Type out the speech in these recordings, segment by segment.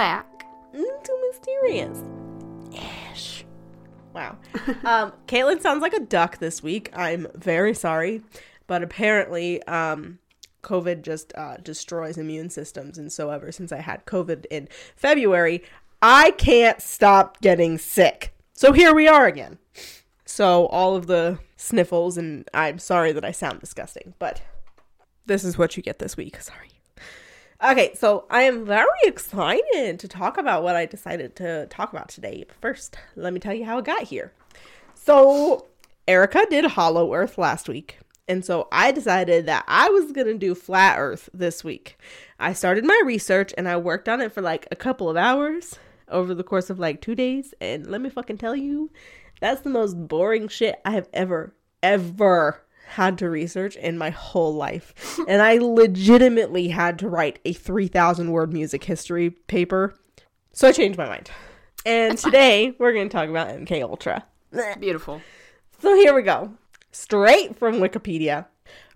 Back. to Mysterious. Ish. Wow. um, Caitlin sounds like a duck this week. I'm very sorry, but apparently, um, COVID just uh, destroys immune systems, and so ever since I had COVID in February, I can't stop getting sick. So here we are again. So all of the sniffles, and I'm sorry that I sound disgusting, but this is what you get this week. Sorry. Okay, so I am very excited to talk about what I decided to talk about today. First, let me tell you how it got here. So, Erica did Hollow Earth last week, and so I decided that I was gonna do Flat Earth this week. I started my research and I worked on it for like a couple of hours over the course of like two days, and let me fucking tell you, that's the most boring shit I have ever, ever had to research in my whole life. and I legitimately had to write a 3,000 word music history paper. So I changed my mind. And today we're going to talk about MK Ultra. Beautiful. So here we go. Straight from Wikipedia.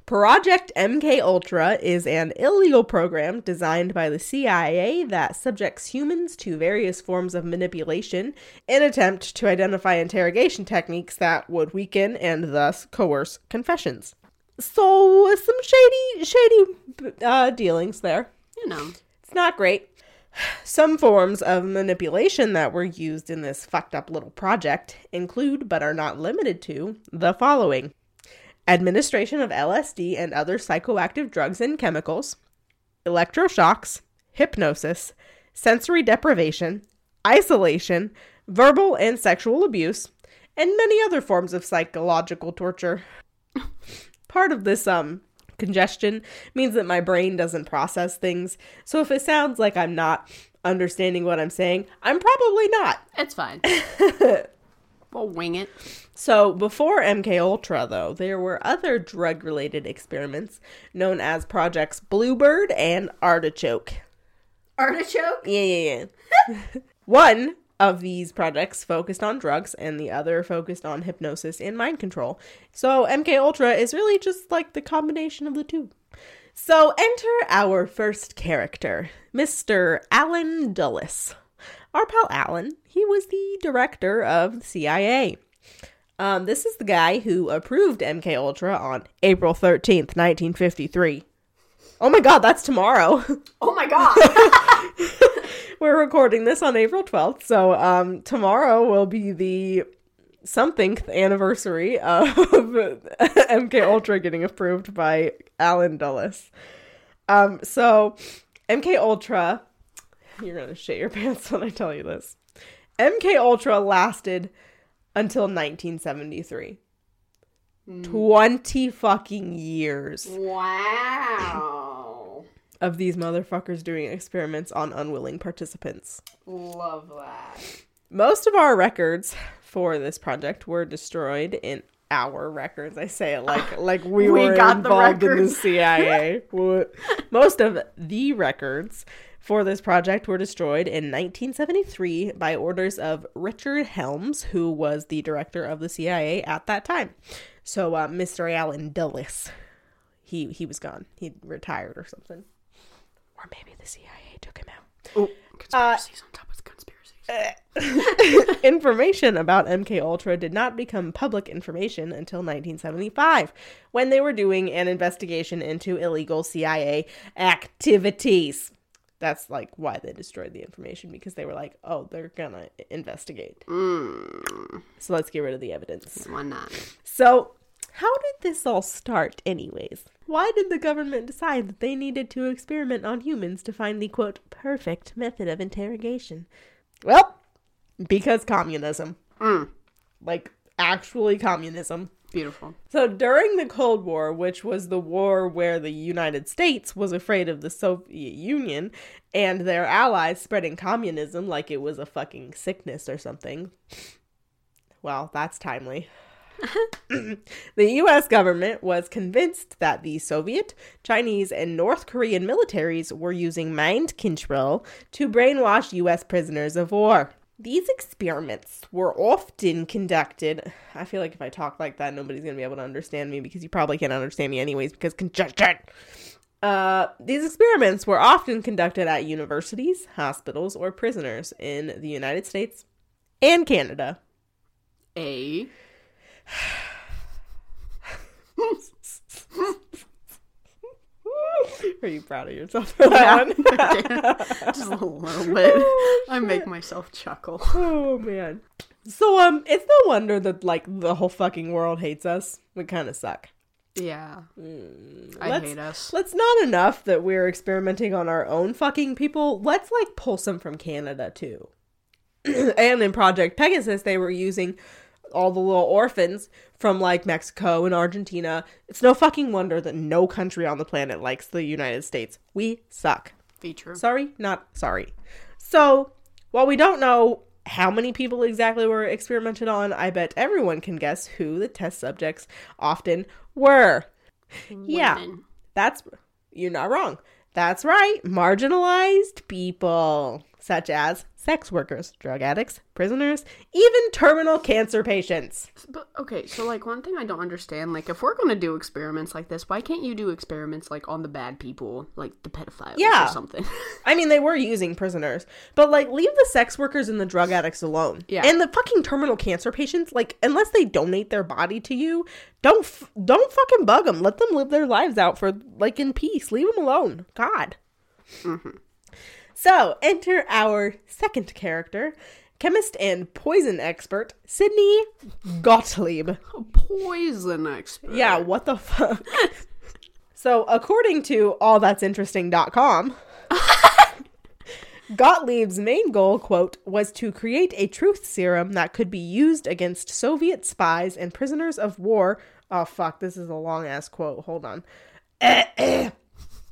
Project MK Ultra is an illegal program designed by the CIA that subjects humans to various forms of manipulation in attempt to identify interrogation techniques that would weaken and thus coerce confessions. So some shady shady uh, dealings there. You know. It's not great. Some forms of manipulation that were used in this fucked up little project include, but are not limited to, the following administration of LSD and other psychoactive drugs and chemicals, electroshocks, hypnosis, sensory deprivation, isolation, verbal and sexual abuse, and many other forms of psychological torture. Part of this um congestion means that my brain doesn't process things. So if it sounds like I'm not understanding what I'm saying, I'm probably not. It's fine. we'll wing it. So before MK Ultra though, there were other drug-related experiments known as projects Bluebird and Artichoke. Artichoke? Yeah, yeah, yeah. One of these projects focused on drugs and the other focused on hypnosis and mind control. So MK Ultra is really just like the combination of the two. So enter our first character, Mr. Allen Dulles. Our pal Allen, he was the director of the CIA. Um, this is the guy who approved MK Ultra on April 13th, 1953. Oh my god, that's tomorrow. Oh my god. We're recording this on April 12th, so um tomorrow will be the something anniversary of MK Ultra getting approved by Allen Dulles. Um so MK Ultra you're going to shit your pants when I tell you this. MK Ultra lasted until 1973. Mm. 20 fucking years wow. of these motherfuckers doing experiments on unwilling participants. Love that. Most of our records for this project were destroyed in our records. I say it like like we, We were got the involved in the. CIA. Most of the records for this project were destroyed in 1973 by orders of Richard Helms, who was the director of the CIA at that time. So, uh, Mr. Allen Dulles, he he was gone. He retired or something, or maybe the CIA took him out. Oh, conspiracies on top of conspiracies. information about MK Ultra did not become public information until 1975 when they were doing an investigation into illegal CIA activities. That's like why they destroyed the information because they were like, "Oh, they're gonna investigate." Mm, So let's get rid of the evidence. why not? So, how did this all start, anyways? Why did the government decide that they needed to experiment on humans to find the quote perfect method of interrogation? Well, because communism. Mm. like actually communism. Beautiful. So during the Cold War, which was the war where the United States was afraid of the Soviet Union and their allies spreading communism like it was a fucking sickness or something. Well, that's timely. the US government was convinced that the Soviet, Chinese, and North Korean militaries were using mind control to brainwash US prisoners of war. These experiments were often conducted. I feel like if I talk like that, nobody's going to be able to understand me because you probably can't understand me anyways because congestion. Uh, these experiments were often conducted at universities, hospitals, or prisoners in the United States and Canada. A. Are you proud of yourself for that one? Just a little bit. I make myself chuckle. oh man. So um, it's no wonder that like the whole fucking world hates us. We kind of suck. Yeah. I hate us. Let's not enough that we're experimenting on our own fucking people. Let's like pull some from Canada too. and in Project Pegasus, they were using all the little orphans from like Mexico and Argentina. It's no fucking wonder that no country on the planet likes the United States. We suck. Be true. Sorry, not sorry. So, while we don't know how many people exactly were experimented on, I bet everyone can guess who the test subjects often were. Yeah. That's you're not wrong. That's right. Marginalized people such as sex workers, drug addicts, prisoners, even terminal cancer patients. But okay, so like one thing I don't understand, like if we're gonna do experiments like this, why can't you do experiments like on the bad people, like the pedophiles Yeah. or something? I mean, they were using prisoners, but like leave the sex workers and the drug addicts alone. Yeah. And the fucking terminal cancer patients, like unless they donate their body to you, don't f- don't fucking bug them. Let them live their lives out for like in peace. Leave them alone. God. Mm-hmm. So enter our second character, chemist and poison expert Sidney Gottlieb. A poison expert. Yeah, what the fuck? so, according to allthat'sinteresting.com, Gottlieb's main goal, quote, was to create a truth serum that could be used against Soviet spies and prisoners of war. Oh, fuck, this is a long ass quote. Hold on.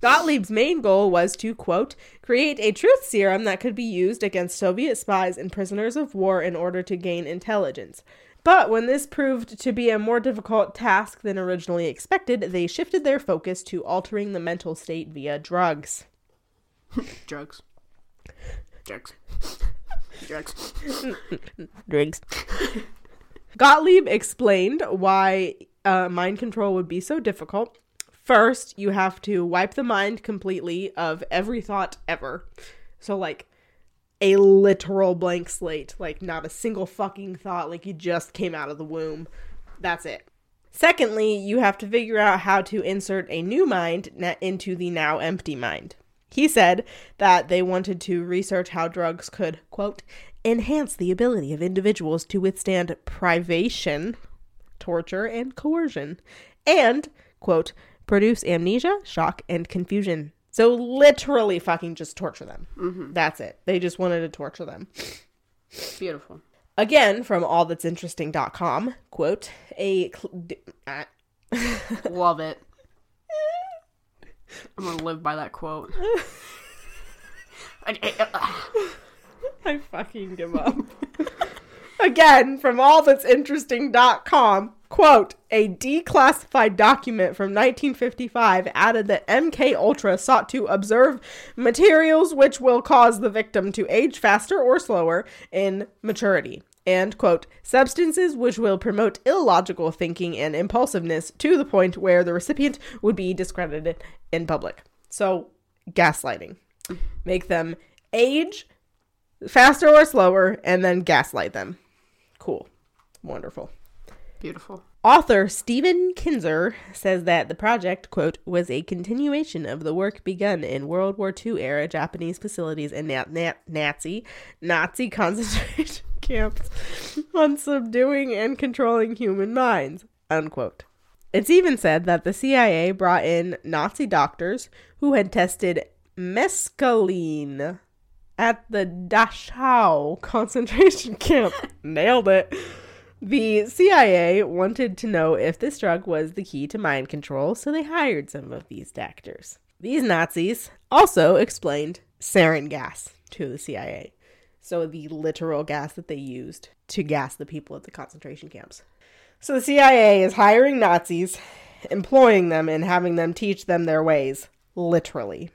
Gottlieb's main goal was to, quote, create a truth serum that could be used against Soviet spies and prisoners of war in order to gain intelligence. But when this proved to be a more difficult task than originally expected, they shifted their focus to altering the mental state via drugs. Drugs. Drugs. Drugs. Drugs. Gottlieb explained why uh, mind control would be so difficult. First, you have to wipe the mind completely of every thought ever. So, like, a literal blank slate. Like, not a single fucking thought, like you just came out of the womb. That's it. Secondly, you have to figure out how to insert a new mind into the now empty mind. He said that they wanted to research how drugs could, quote, enhance the ability of individuals to withstand privation, torture, and coercion, and, quote, produce amnesia, shock, and confusion. So literally fucking just torture them. That's it. They just wanted to torture them. Beautiful. Again, from allthat'sinteresting.com, quote, a cl- d- uh, Love it. I'm gonna live by that quote. I fucking give up. Again, from allthat'sinteresting.com, quote, a declassified document from 1955 added that MK Ultra sought to observe materials which will cause the victim to age faster or slower in maturity. And, quote, substances which will promote illogical thinking and impulsiveness to the point where the recipient would be discredited in public. So, gaslighting. Make them age faster or slower and then gaslight them. Cool. Wonderful. Beautiful. Author Stephen Kinzer says that the project, quote, was a continuation of the work begun in World War II era Japanese facilities and na- na- Nazi Nazi concentration camps on subduing and controlling human minds, unquote. It's even said that the CIA brought in Nazi doctors who had tested mescaline at the Dachau concentration camp. Nailed it. The CIA wanted to know if this drug was the key to mind control, so they hired some of these doctors. These Nazis also explained sarin gas to the CIA. So, the literal gas that they used to gas the people at the concentration camps. So, the CIA is hiring Nazis, employing them, and having them teach them their ways. Literally.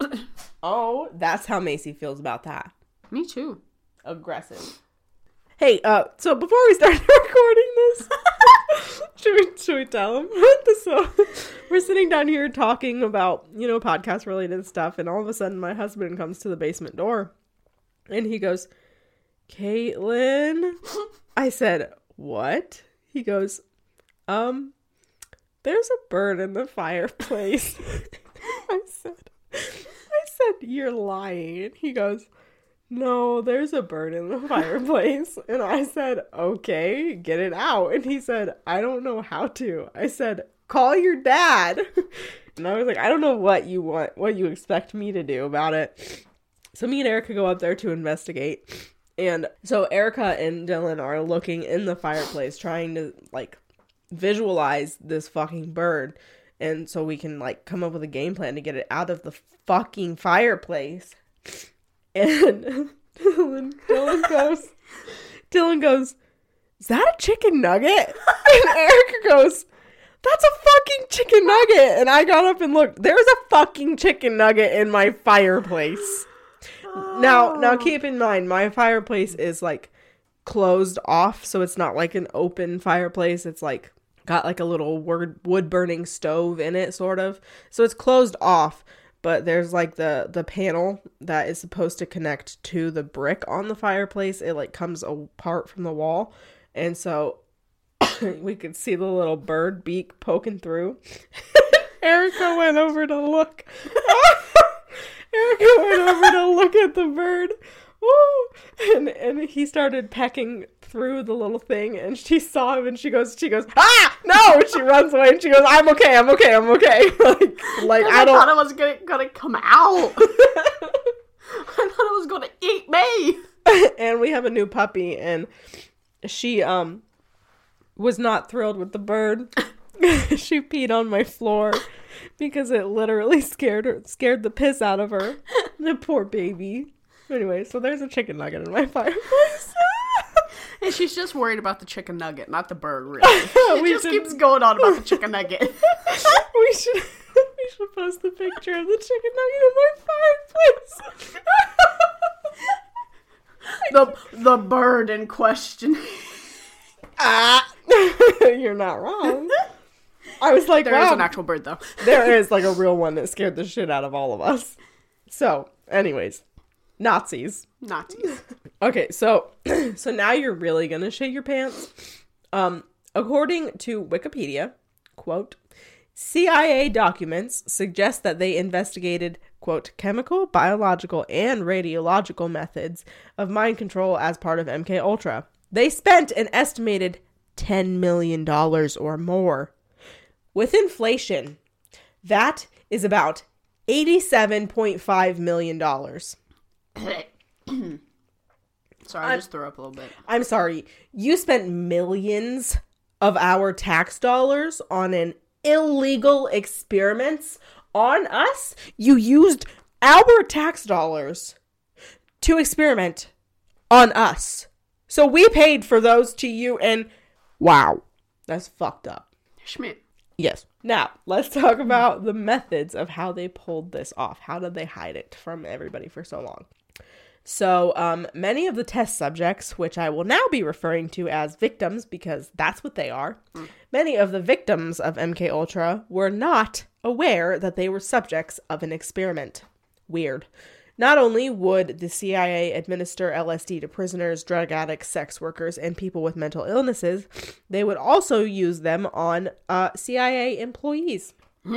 oh, that's how Macy feels about that. Me too. Aggressive. Hey, uh, so before we start recording this, should we should we tell him? so we're sitting down here talking about you know podcast related stuff, and all of a sudden my husband comes to the basement door, and he goes, "Caitlin," I said, "What?" He goes, "Um, there's a bird in the fireplace." I said, "I said you're lying," and he goes no, there's a bird in the fireplace. And I said, okay, get it out. And he said, I don't know how to. I said, call your dad. And I was like, I don't know what you want, what you expect me to do about it. So me and Erica go up there to investigate. And so Erica and Dylan are looking in the fireplace trying to like visualize this fucking bird. And so we can like come up with a game plan to get it out of the fucking fireplace. And Dylan, Dylan goes, Dylan goes, is that a chicken nugget? And Erica goes, that's a fucking chicken nugget. And I got up and looked. There's a fucking chicken nugget in my fireplace. Now, now oh. keep in mind, my fireplace is like closed off, so it's not like an open fireplace. It's like got like a little wood wood burning stove in it, sort of. So it's closed off but there's like the the panel that is supposed to connect to the brick on the fireplace. It like comes apart from the wall. And so we could see the little bird beak poking through. Erica went over to look. Erica went over to look at the bird. Woo! and and he started pecking through the little thing and she saw him and she goes she goes ah no! And she runs away and she goes i'm okay i'm okay i'm okay. Like like i I don't thought it was gonna, gonna come out. I thought it was gonna eat me. and we have a new puppy and she um was not thrilled with the bird. She peed on my floor because it literally scared her scared the piss out of her. The poor baby. Anyway so there's a chicken nugget in my fireplace And she's just worried about the chicken nugget, not the bird, really. She We just should- keeps going on about the chicken nugget. we should we should post the picture of the chicken nugget in my fireplace the the bird in question. ah you're not wrong i was like There is wow an actual bird though. there is like a real one that scared the shit out of all of us. So, anyways, Nazis. Nazis. Okay, so so now you're really gonna shit your pants. Um, according to Wikipedia, quote, CIA documents suggest that they investigated quote chemical, biological, and radiological methods of mind control as part of MK Ultra. They spent an estimated ten million dollars or more. With inflation, that is about $87.5 million. Sorry, I just threw up a little bit. I'm sorry, you spent millions of our tax dollars on an illegal experiments on us? You used our tax dollars to experiment on us. So we paid for those to you and wow, that's fucked up. Schmidt. Yes. Now, let's talk about the methods of how they pulled this off. How did they hide it from everybody for so long? So, um, many of the test subjects, which I will now be referring to as victims because that's what they are, many of the victims of MK Ultra were not aware that they were subjects of an experiment. Weird. Not only would the CIA administer LSD to prisoners, drug addicts, sex workers, and people with mental illnesses, they would also use them on uh, CIA employees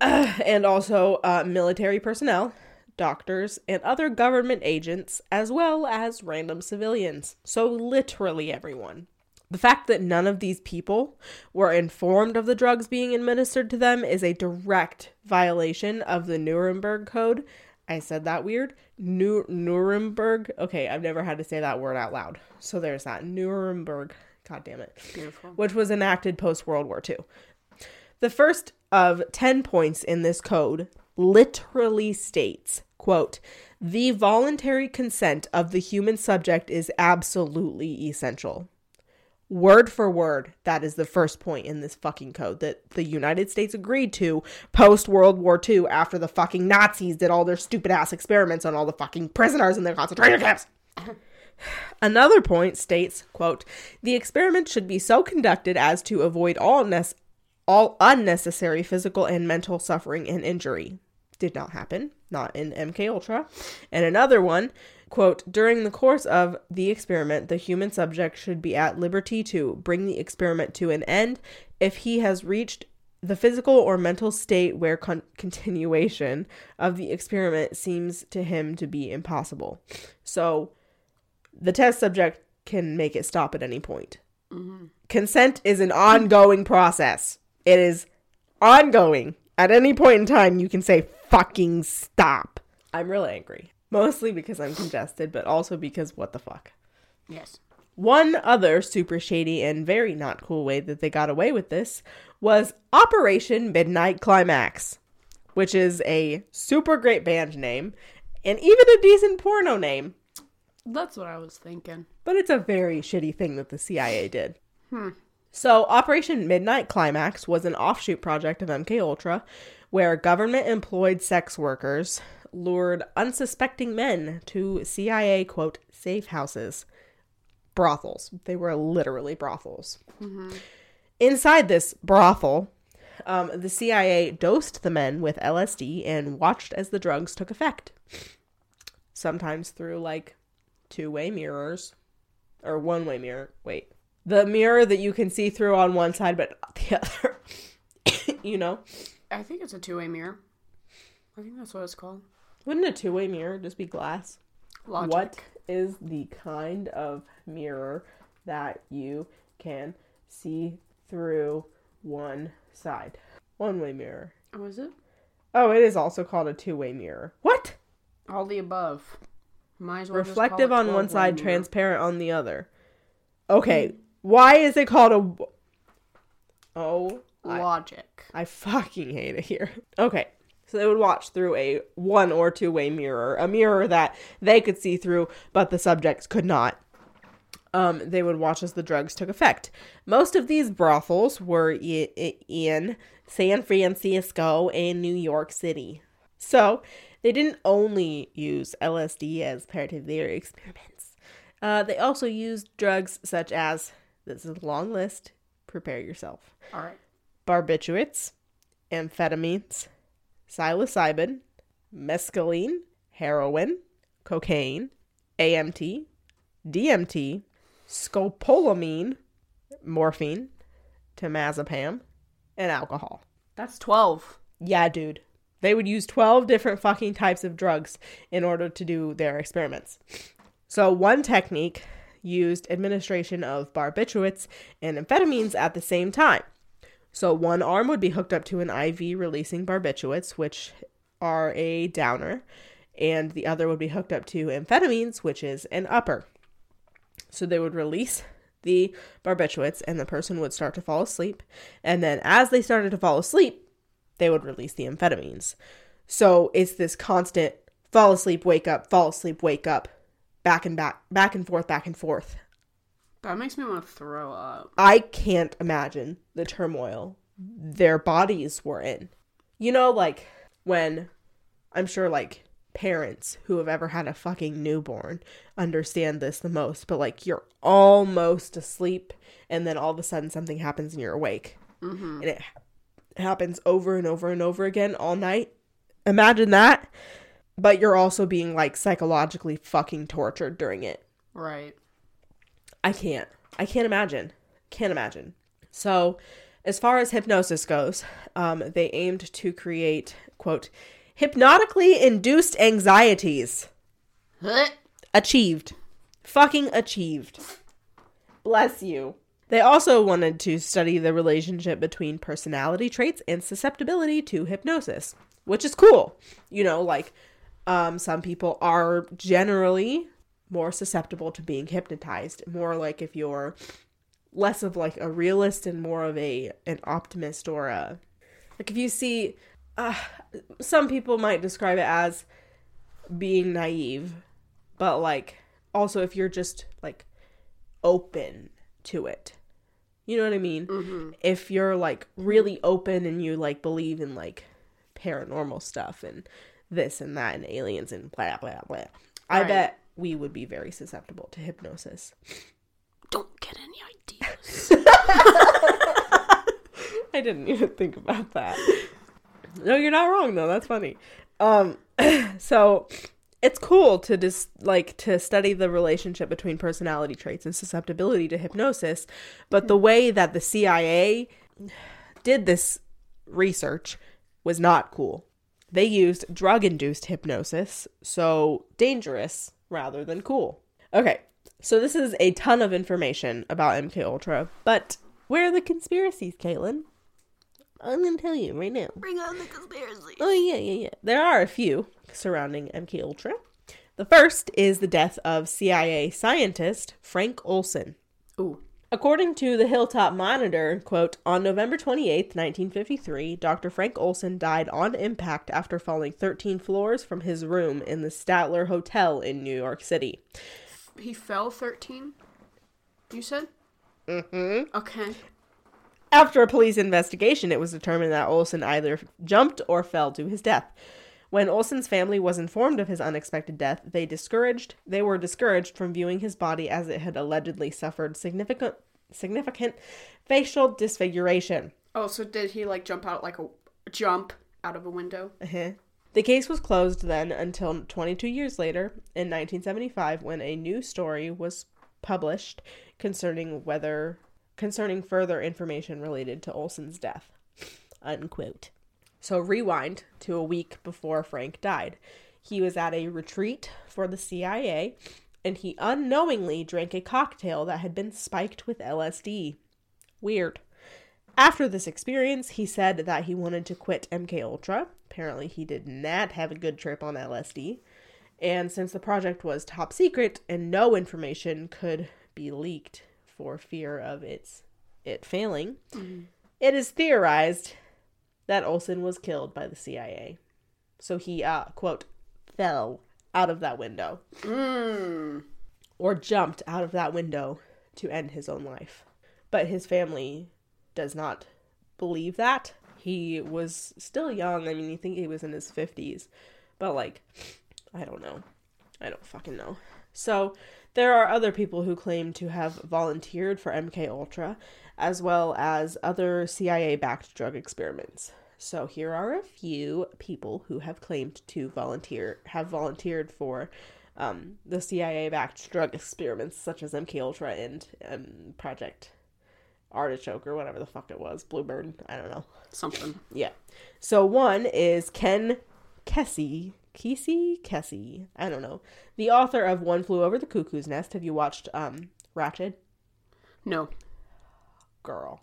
Uh, and also uh, military personnel, doctors, and other government agents, as well as random civilians. So, literally everyone. The fact that none of these people were informed of the drugs being administered to them is a direct violation of the Nuremberg Code. I said that weird. New Nuremberg. Okay, I've never had to say that word out loud. So there's that Nuremberg God damn it. Beautiful. Which was enacted post World War II. The first of 10 points in this code literally states, quote, the voluntary consent of the human subject is absolutely essential. Word for word, that is the first point in this fucking code that the United States agreed to post World War II after the fucking Nazis did all their stupid ass experiments on all the fucking prisoners in their concentration camps. Another point states, quote, the experiment should be so conducted as to avoid all, nes- all unnecessary physical and mental suffering and injury. Did not happen, not in MK Ultra. And another one, quote, during the course of the experiment, the human subject should be at liberty to bring the experiment to an end if he has reached the physical or mental state where con- continuation of the experiment seems to him to be impossible. So, the test subject can make it stop at any point. Mm-hmm. Consent is an ongoing process. It is ongoing. At any point in time, you can say fucking stop. I'm real angry. Mostly because I'm congested, but also because what the fuck. Yes. One other super shady and very not cool way that they got away with this was Operation Midnight Climax, which is a super great band name and even a decent porno name, That's what I was thinking. but it's a very shitty thing that the CIA did. Hmm. So, Operation Midnight Climax was an offshoot project of MK Ultra where government employed sex workers lured unsuspecting men to CIA quote safe houses, brothels. They were literally brothels. Inside this brothel, um, the CIA dosed the men with LSD and watched as the drugs took effect. Sometimes through like two way mirrors or one way mirror. Wait. The mirror that you can see through on one side, but not the other. you know? I think it's a two way mirror. I think that's what it's called. Wouldn't a two way mirror just be glass? Logic. What is the kind of mirror that you can see through one side? One way mirror. Oh, is it? Oh, it is also called a two way mirror. What? All the above. Might as well Reflective on one side, mirror. transparent on the other. Okay, why is it called a. Oh, Logic. I fucking hate it here. Okay, so they would watch through a one or two way mirror, a mirror that they could see through, but the subjects could not. Um, they would watch as the drugs took effect. Most of these brothels were i- i- in San Francisco and New York City. So they didn't only use LSD as part of their experiments. Uh, they also used drugs such as this is a long list. Prepare yourself All right. Barbiturates, amphetamines, psilocybin, mescaline, heroin, cocaine, AMT, DMT, scopolamine, morphine, temazepam, and alcohol. That's 12. Yeah, dude. They would use 12 different fucking types of drugs in order to do their experiments. So, one technique used administration of barbiturates and amphetamines at the same time. So, one arm would be hooked up to an IV releasing barbiturates, which are a downer, and the other would be hooked up to amphetamines, which is an upper. So, they would release the barbiturates, and the person would start to fall asleep. And then, as they started to fall asleep, they would release the amphetamines. So it's this constant fall asleep, wake up, fall asleep, wake up, back and back, back and forth, back and forth. That makes me want to throw up. I can't imagine the turmoil their bodies were in. You know, like when I'm sure like parents who have ever had a fucking newborn understand this the most, but like you're almost asleep and then all of a sudden something happens and you're awake. Mm-hmm. And it happens over and over and over again all night. Imagine that. But you're also being like psychologically fucking tortured during it. Right. I can't. I can't imagine. Can't imagine. So, as far as hypnosis goes, um, they aimed to create, quote, hypnotically induced anxieties. Achieved. Fucking achieved. Bless you. They also wanted to study the relationship between personality traits and susceptibility to hypnosis, which is cool. You know, like um, some people are generally more susceptible to being hypnotized. More like if you're less of like a realist and more of a an optimist or a like if you see uh, some people might describe it as being naive but like also if you're just like open to it you know what i mean Mm-hmm. if you're like really open and you like believe in like paranormal stuff and this and that and aliens and blah blah blah i Right. bet we would be very susceptible to hypnosis Don't get any ideas. I didn't even think about that. No, you're not wrong though. That's funny. Um so it's cool to just like to study the relationship between personality traits and susceptibility to hypnosis, but the way that the CIA did this research was not cool. They used drug-induced hypnosis, so dangerous rather than cool. Okay. So this is a ton of information about MK Ultra, but where are the conspiracies, Caitlin? I'm gonna tell you right now. Bring on the conspiracy. Oh yeah, yeah, yeah. There are a few surrounding MK Ultra. The first is the death of CIA scientist Frank Olson. Ooh. According to the Hilltop Monitor, quote, on November 28th, 1953, Dr. Frank Olson died on impact after falling 13 floors from his room in the Statler Hotel in New York City. He fell 13? You said? Mm-hmm. Okay. After a police investigation, it was determined that Olson either jumped or fell to his death. When Olson's family was informed of his unexpected death, they discouraged they were discouraged from viewing his body as it had allegedly suffered significant significant facial disfiguration. Oh, so did he like jump out like a jump out of a window? Uh-huh. The case was closed then until 22 years later, in 1975, when a new story was published concerning whether concerning further information related to Olson's death. Unquote. So rewind to a week before Frank died. He was at a retreat for the CIA and he unknowingly drank a cocktail that had been spiked with LSD. Weird. After this experience, he said that he wanted to quit MK Ultra. Apparently, he did not have a good trip on LSD. And since the project was top secret and no information could be leaked for fear of its it failing, mm-hmm. it is theorized that Olson was killed by the CIA. So he uh quote fell out of that window Mmm. or jumped out of that window to end his own life. But his family does not believe that. He was still young. I mean, you think he was in his 50s. But, like, I don't know. I don't fucking know. So, there are other people who claim to have volunteered for MK Ultra, as well as other CIA-backed drug experiments. So here are a few people who have claimed to volunteer, have volunteered for um, the CIA-backed drug experiments, such as MK Ultra and um, Project Artichoke or whatever the fuck it was, Bluebird. I don't know. Something. Yeah. So one is Ken Kesey. Kesey? Kesey. I don't know. The author of One Flew Over the Cuckoo's Nest. Have you watched um Ratched? No. Girl.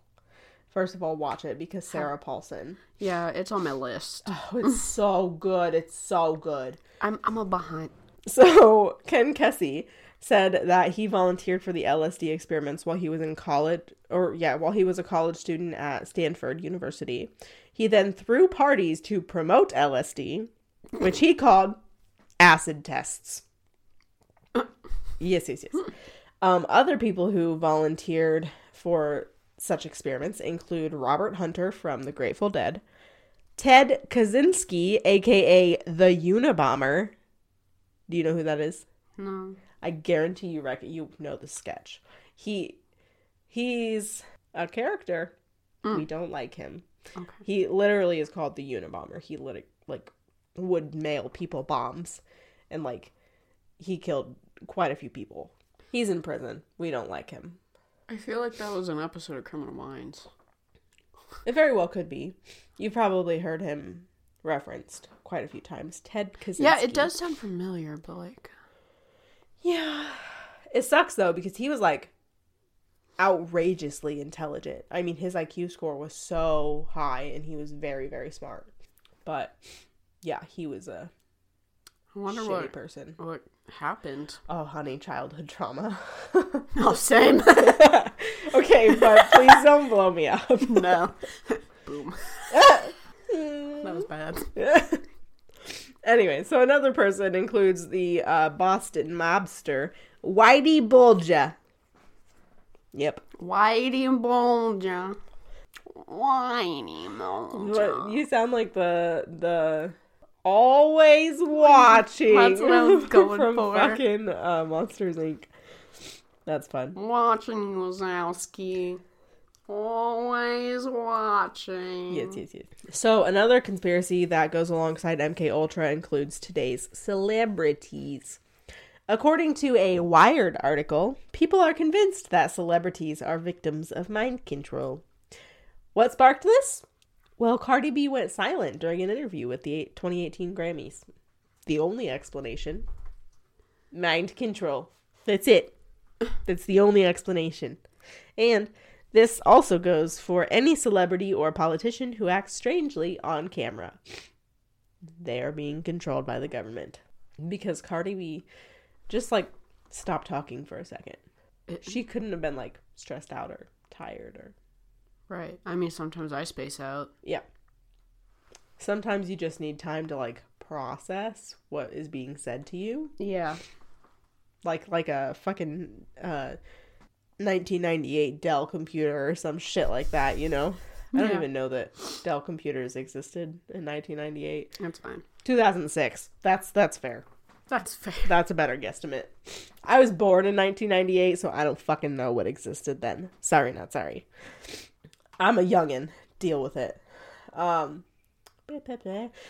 First of all, watch it because Sarah Paulson. Yeah, it's on my list. Oh, it's so good. It's so good. I'm I'm a behind. So Ken Kesey said that he volunteered for the LSD experiments while he was in college, or yeah, while he was a college student at Stanford University. He then threw parties to promote LSD, which he called acid tests. yes, yes, yes. Um, other people who volunteered for such experiments include Robert Hunter from the Grateful Dead, Ted Kaczynski, aka the Unabomber. Do you know who that is? No. I guarantee you rec- you know the sketch. He he's a character. Mm. We don't like him. Okay. He literally is called the Unabomber. He lit- like would mail people bombs and like he killed quite a few people. He's in prison. We don't like him. I feel like that was an episode of Criminal Minds. It very well could be. You've probably heard him referenced quite a few times. Ted Kaczynski. Yeah, it does sound familiar, but like Yeah. It sucks though because he was like outrageously intelligent. I mean, his IQ score was so high and he was very, very smart. But yeah, he was a I wonder shitty what person. what happened? Oh, honey, childhood trauma. Oh, same. okay, but please don't blow me up. no. Boom. That was bad. anyway, so another person includes the uh, Boston mobster Whitey Bulger. Yep. Whitey Bulger. Whitey Bulger. What, you sound like the the always watching. That's what I was going from for. fucking uh, Monsters Inc. That's fun. Watching Wazowski. Always watching. Yes, yes, yes. So another conspiracy that goes alongside MK Ultra includes today's celebrities. According to a Wired article, people are convinced that celebrities are victims of mind control. What sparked this? Well, Cardi B went silent during an interview with the 2018 Grammys. The only explanation mind control. That's it. That's the only explanation. And this also goes for any celebrity or politician who acts strangely on camera. They are being controlled by the government. Because Cardi B just like stopped talking for a second. She couldn't have been like stressed out or tired or Right. I mean, sometimes I space out. yeah. Sometimes you just need time to like process what is being said to you. Yeah. Like like a fucking uh 1998 Dell computer or some shit like that, you know? I don't Yeah. even know that Dell computers existed in 1998. That's fine. 2006. That's that's fair. That's fair. That's a better guesstimate. I was born in 1998, so I don't fucking know what existed then. Sorry, not sorry. I'm a youngin. Deal with it. Um,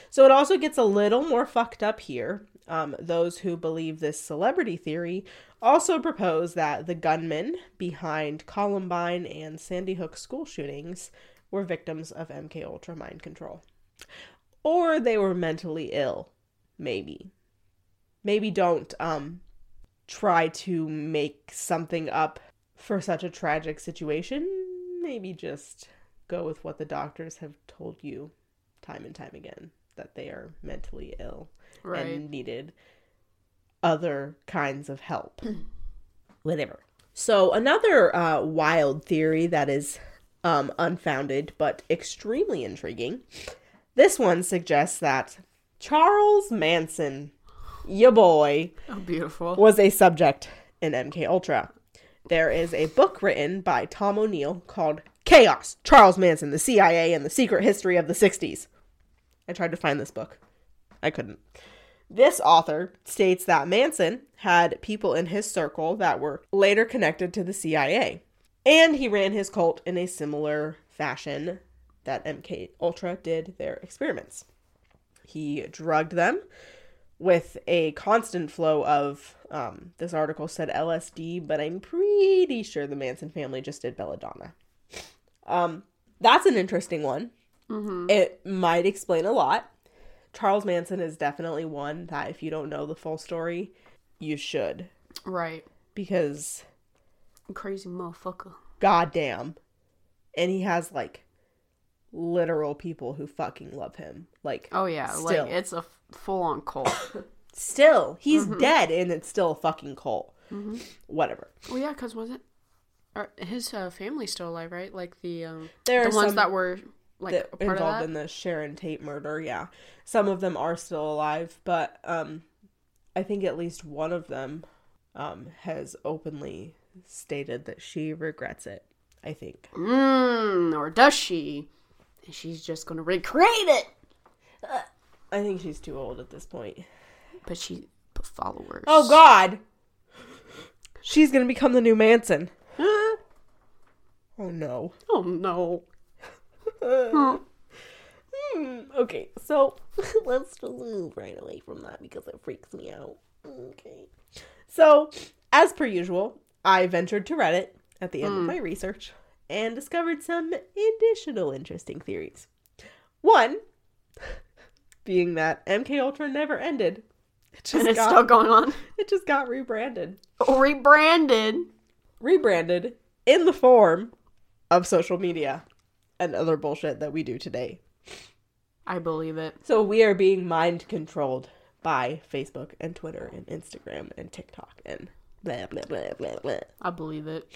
so it also gets a little more fucked up here. Um, those who believe this celebrity theory also propose that the gunmen behind Columbine and Sandy Hook school shootings were victims of MK Ultra mind control, or they were mentally ill. Maybe maybe don't um try to make something up for such a tragic situation. Maybe just go with what the doctors have told you time and time again that they are mentally ill Right. and needed other kinds of help. Whatever. So another uh, wild theory that is um, unfounded but extremely intriguing. This one suggests that Charles Manson, your boy, oh, beautiful. was a subject in MK Ultra. There is a book written by Tom O'Neill called Chaos: Charles Manson, the CIA, and the Secret History of the 60s. I tried to find this book. I couldn't. This author states that Manson had people in his circle that were later connected to the CIA, and he ran his cult in a similar fashion that MK Ultra did their experiments. He drugged them with a constant flow of um, this article said LSD, but I'm pretty sure the Manson family just did belladonna. Um, that's an interesting one. It might explain a lot. Charles Manson is definitely one that if you don't know the full story, you should Right. because Crazy motherfucker. goddamn, and he has like literal people who fucking love him. Like Oh yeah, Still. like it's a full on cult. still he's dead and it's still a fucking cult. Whatever. well, yeah, because was it? Are, his uh, family's still alive, right? Like the um, There the are ones that were like that a part of involved in the Sharon Tate murder. Yeah, some of them are still alive, but um, I think at least one of them um has openly stated that she regrets it. I think. Mm, or does she? And she's just gonna recreate it. I think she's too old at this point. But she put followers. Oh God, she's gonna become the new Manson. oh no. Oh no. Hmm, okay, so let's just move right away from that because it freaks me out. Okay. So, as per usual, I ventured to Reddit at the end of my research and discovered some additional interesting theories. One being that MK Ultra never ended. It just And it's got still going on. it just got rebranded. Rebranded. Rebranded in the form of social media and other bullshit that we do today. I believe it. So we are being mind controlled by Facebook and Twitter and Instagram and TikTok and blah blah blah blah blah. I believe it.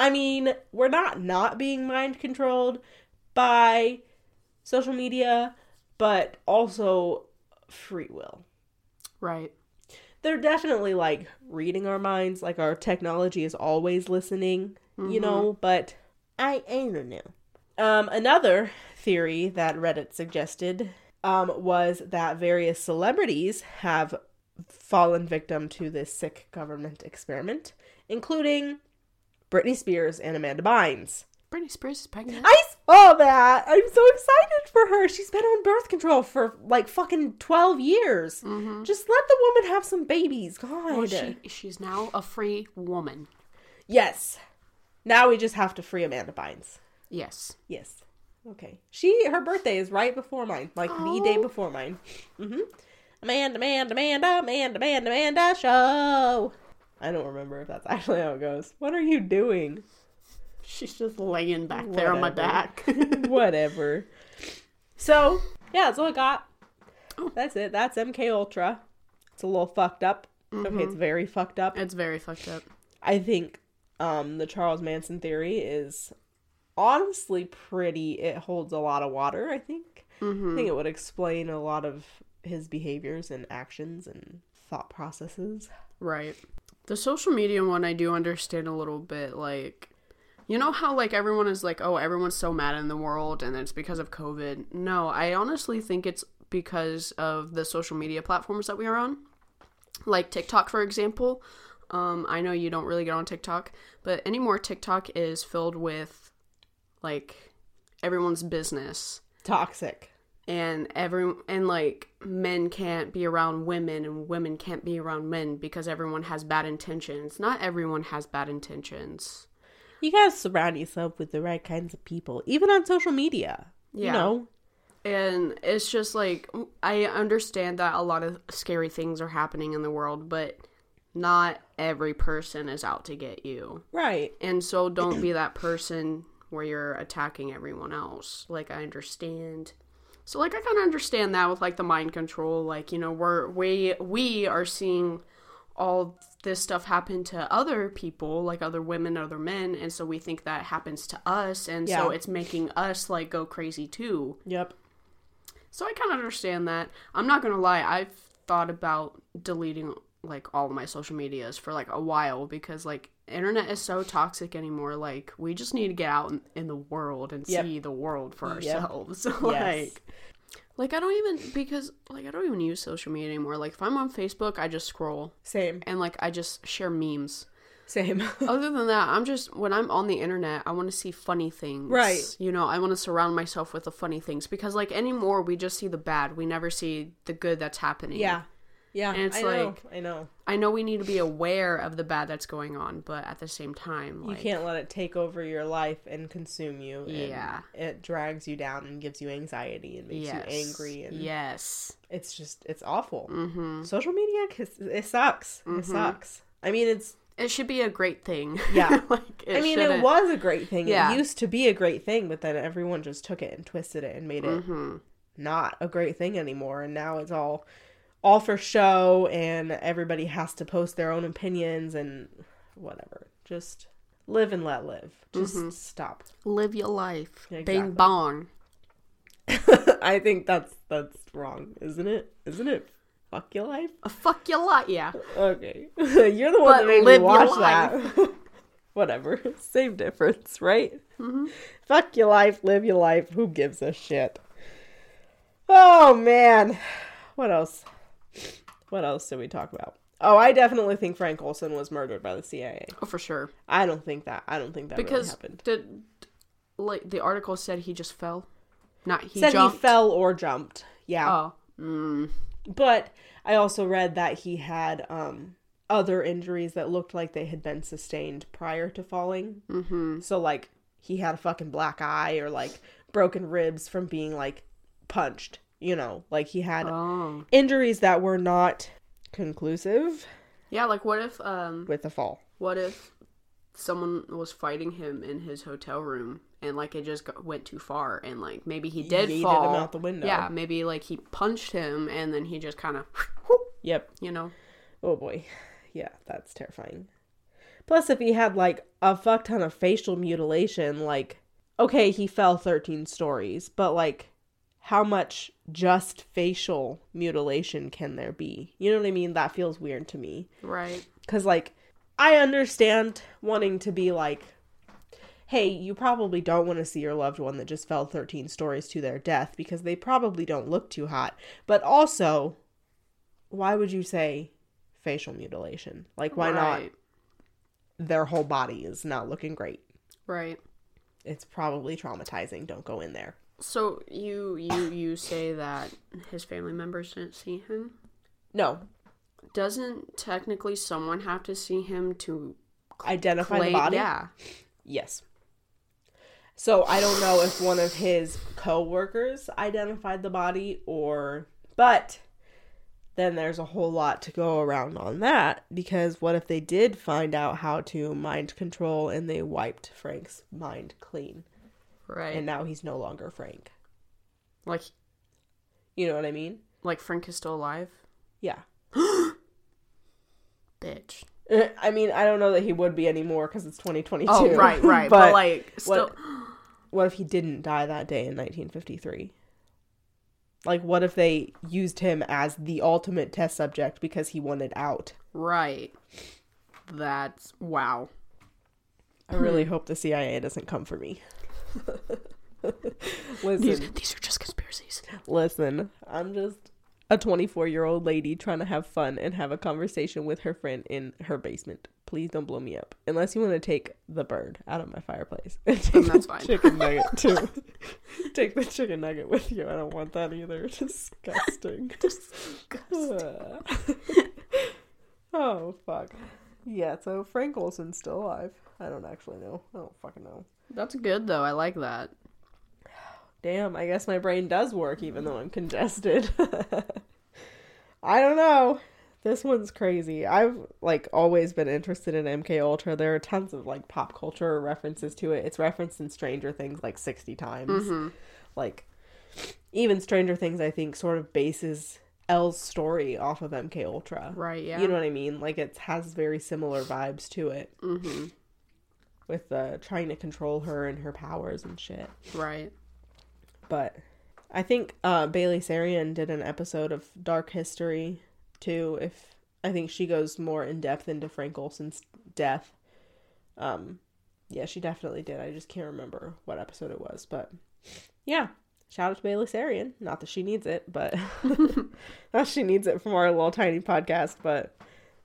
I mean, we're not not being mind controlled by social media, but also free will. Right. They're definitely like reading our minds, like our technology is always listening, you know, but I I don't know. Um another theory that Reddit suggested um was that various celebrities have fallen victim to this sick government experiment, including Britney Spears and Amanda Bynes. Britney Spears is pregnant. I saw that. I'm so excited for her. She's been on birth control for like fucking 12 years. Just let the woman have some babies. God. Well, she, she's now a free woman. Yes. Now we just have to free Amanda Bynes. Yes. Yes. Okay. She her birthday is right before mine, like the day Oh. before mine. Mhm. Amanda, Amanda, Amanda, Amanda, Amanda, Amanda show. I don't remember if that's actually how it goes. What are you doing? She's just laying back there on my back. Whatever. So yeah, that's all I got. Oh. That's it. That's MK Ultra. It's a little fucked up. Okay, it's very fucked up. it's very fucked up. I think um, the Charles Manson theory is honestly pretty. It holds a lot of water. I think. I think it would explain a lot of his behaviors and actions and thought processes. Right. The social media one I do understand a little bit like you know how like everyone is like, "Oh, everyone's so mad in the world and it's because of COVID." No, I honestly think it's because of the social media platforms that we are on. Like TikTok for example. Um I know you don't really get on TikTok, but anymore TikTok is filled with like everyone's business Toxic. and every and like men can't be around women and women can't be around men because everyone has bad intentions. Not everyone has bad intentions. You gotta surround yourself with the right kinds of people, even on social media. Yeah. You know, And it's just like I understand that a lot of scary things are happening in the world, but not every person is out to get you. right? And so don't be that person where you're attacking everyone else. Like I understand. So like I kind of understand that with like the mind control like you know we're we we are seeing all this stuff happened to other people like other women other men and so we think that happens to us and so it's making us like go crazy too. Yep. So I kind of understand that. I'm not going to lie, I've thought about deleting like all of my social medias for like a while because like internet is so toxic anymore like we just need to get out in, in the world and Yep. see the world for Yep. ourselves like like i don't even because like i don't even use social media anymore like if i'm on facebook i just scroll Same. and like i just share memes Same. other than that i'm just when i'm on the internet i want to see funny things Right. you know i want to surround myself with the funny things because like anymore we just see the bad we never see the good that's happening yeah. Yeah. And it's I know. like- I know. i know we need to be aware of the bad that's going on but at the same time You can't let it take over your life and consume you. and Yeah. It drags you down and gives you anxiety and makes yes you angry and yes it's just it's awful. mm-hmm. Social media it sucks. It sucks. I mean it's it should be a great thing Yeah. like I mean it shouldn't- was a great thing. Yeah. It used to be a great thing, but then everyone just took it and twisted it and made it Mhm. not a great thing anymore and now it's all all for show and everybody has to post their own opinions and whatever. Just live and let live. Just stop. live your life Exactly. bing bong I think that's that's wrong, isn't it? Isn't it? Fuck your life. Uh, fuck your life yeah Okay, you're the one But that made live me your watch that. Whatever, same difference, right? Fuck your life, live your life. Who gives a shit? Oh man, what else? What else did we talk about? Oh, I definitely think Frank Olson was murdered by the CIA. oh for sure I don't think that. I don't think that really because happened. did like the article said he just fell not he Said jumped he fell or jumped. Yeah. oh mm. But I also read that he had um other injuries that looked like they had been sustained prior to falling. mm-hmm So like he had a fucking black eye or like broken ribs from being like punched, you know, like he had oh injuries that were not conclusive yeah like what if um with the fall. what if someone was fighting him in his hotel room and like it just got, went too far and like maybe he did Yeeted fall him out the window. yeah maybe like he punched him and then he just kind of Yep. you know? Oh boy. Yeah, that's terrifying. Plus, if he had like a fuck ton of facial mutilation, like, okay, he fell 13 stories, but like, how much just facial mutilation can there be? You know what I mean? That feels weird to me. Right. Because, like, I understand wanting to be like, hey, you probably don't want to see your loved one that just fell 13 stories to their death because they probably don't look too hot. But also, why would you say facial mutilation? Like, why not their whole body is not looking great? Right. It's probably traumatizing. Don't go in there. So you you you say that his family members didn't see him? No, Doesn't technically someone have to see him to identify the body. Yeah. Yes. So I don't know if one of his co-workers identified the body or but then there's a whole lot to go around on that because what if they did find out how to mind control and they wiped Frank's mind clean Right. and now he's no longer Frank. like You know what I mean? like Frank is still alive? Yeah. Bitch. I mean, I don't know that he would be anymore because it's 2022. Oh, right, right. but, like still what, what if he didn't die that day in 1953? Like, what if they used him as the ultimate test subject because he wanted out? right. That's wow. I really Hmm. hope the CIA doesn't come for me. listen, These these are just conspiracies. listen. I'm just a 24 year old lady trying to have fun and have a conversation with her friend in her basement. Please don't blow me up. Unless you want to take the bird out of my fireplace. And take that's the fine. chicken nugget too. take the chicken nugget with you. I don't want that either. Disgusting. oh fuck. Yeah, so Frank Olson's still alive. I don't actually know. I don't fucking know. That's good though. I like that. Damn, I guess my brain does work even though I'm congested. I don't know. This one's crazy. I've like always been interested in MK Ultra. There are tons of like pop culture references to it. It's referenced in Stranger Things like 60 times. Mm-hmm. Like even Stranger Things I think sort of bases El's story off of MK Ultra. Right, yeah. You know what I mean? Like it has very similar vibes to it mm-hmm. With uh trying to control her and her powers and shit. Right. but I think uh, Bailey Sarian did an episode of Dark History too. If I think she goes more in depth into Frank Olson's death. Um, yeah, she definitely did. I just can't remember what episode it was, but yeah. Shout out to Bailey Sarian. Not that she needs it, but not she needs it from our little tiny podcast, but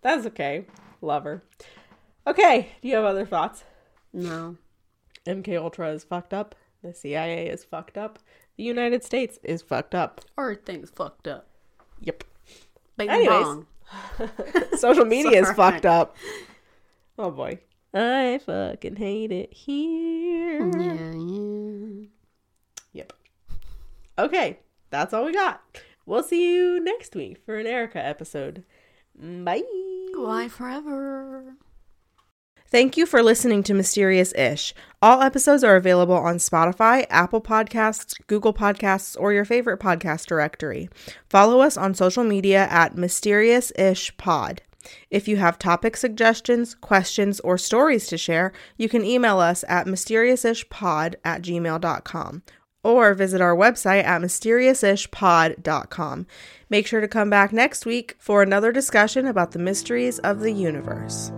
that's okay. Love her. Okay, do you have other thoughts? No. MK Ultra is fucked up. The CIA is fucked up. The United States is fucked up. Everything's fucked up. Yep. Bing Anyways. Social media is fucked up. Oh boy. I fucking hate it here. Yeah, yeah. Yep. Okay, that's all we got. We'll see you next week for an Erica episode. Bye. Why forever? Thank you for listening to Mysterious Ish. All episodes are available on Spotify, Apple Podcasts, Google Podcasts, or your favorite podcast directory. Follow us on social media at Mysterious Ish Pod. If you have topic suggestions, questions, or stories to share, you can email us at mysteriousishpod at gmail.com or visit our website at mysteriousishpod.com. Make sure to come back next week for another discussion about the mysteries of the universe.